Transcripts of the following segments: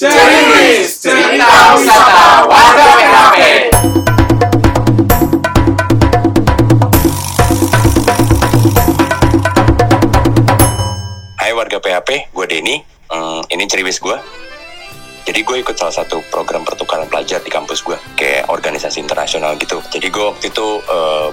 Cerita wisata warga PHP. Hai warga PHP, gue Denny. Hmm, ini ceriwis gue. Jadi gue ikut salah satu program pertukaran pelajar di kampus gue, kayak organisasi internasional gitu. Jadi gue waktu itu eh,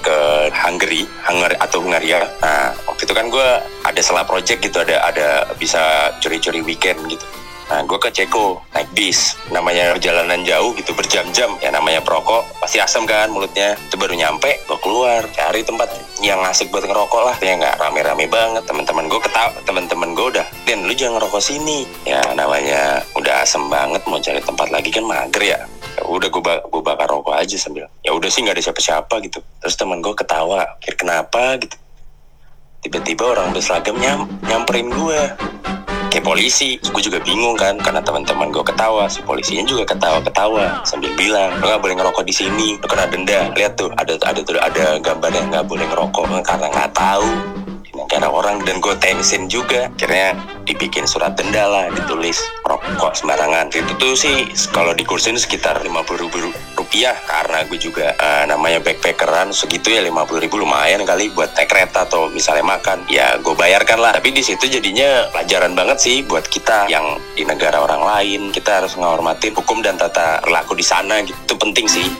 ke Hungary, Hungary atau Hungaria. Nah, waktu itu kan gue ada salah project gitu, ada ada bisa curi-curi weekend gitu. Nah, gue ke Ceko naik bis, namanya perjalanan jauh gitu berjam-jam. Ya namanya perokok pasti asam kan mulutnya. Itu baru nyampe, gue keluar cari tempat yang asik buat ngerokok lah. Ya nggak rame-rame banget. Teman-teman gue ketawa, teman-teman gue udah, Den lu jangan ngerokok sini. Ya namanya udah asem banget, mau cari tempat lagi kan mager ya. Ya udah gue ba gue bakar rokok aja sambil. Ya udah sih nggak ada siapa-siapa gitu. Terus teman gue ketawa, kira kenapa gitu. Tiba-tiba orang berseragam nyam nyamperin gue kayak polisi gue juga bingung kan karena teman-teman gue ketawa. Si polisinya juga ketawa-ketawa sambil bilang lo boleh ngerokok di sini lo kena denda. Lihat tuh ada ada tuh ada gambar yang nggak boleh ngerokok karena nggak tahu. Negara orang dan gue tensin juga. Akhirnya dibikin surat denda lah ditulis rokok sembarangan. Itu tuh sih kalau di kursin sekitar 50 ribu rupiah karena gue juga eh, namanya backpackeran segitu ya 50 ribu lumayan kali buat naik kereta atau misalnya makan. Ya gue bayarkan lah. Tapi di situ jadinya pelajaran banget sih buat kita yang di negara orang lain. Kita harus menghormati hukum dan tata laku di sana gitu. Itu penting sih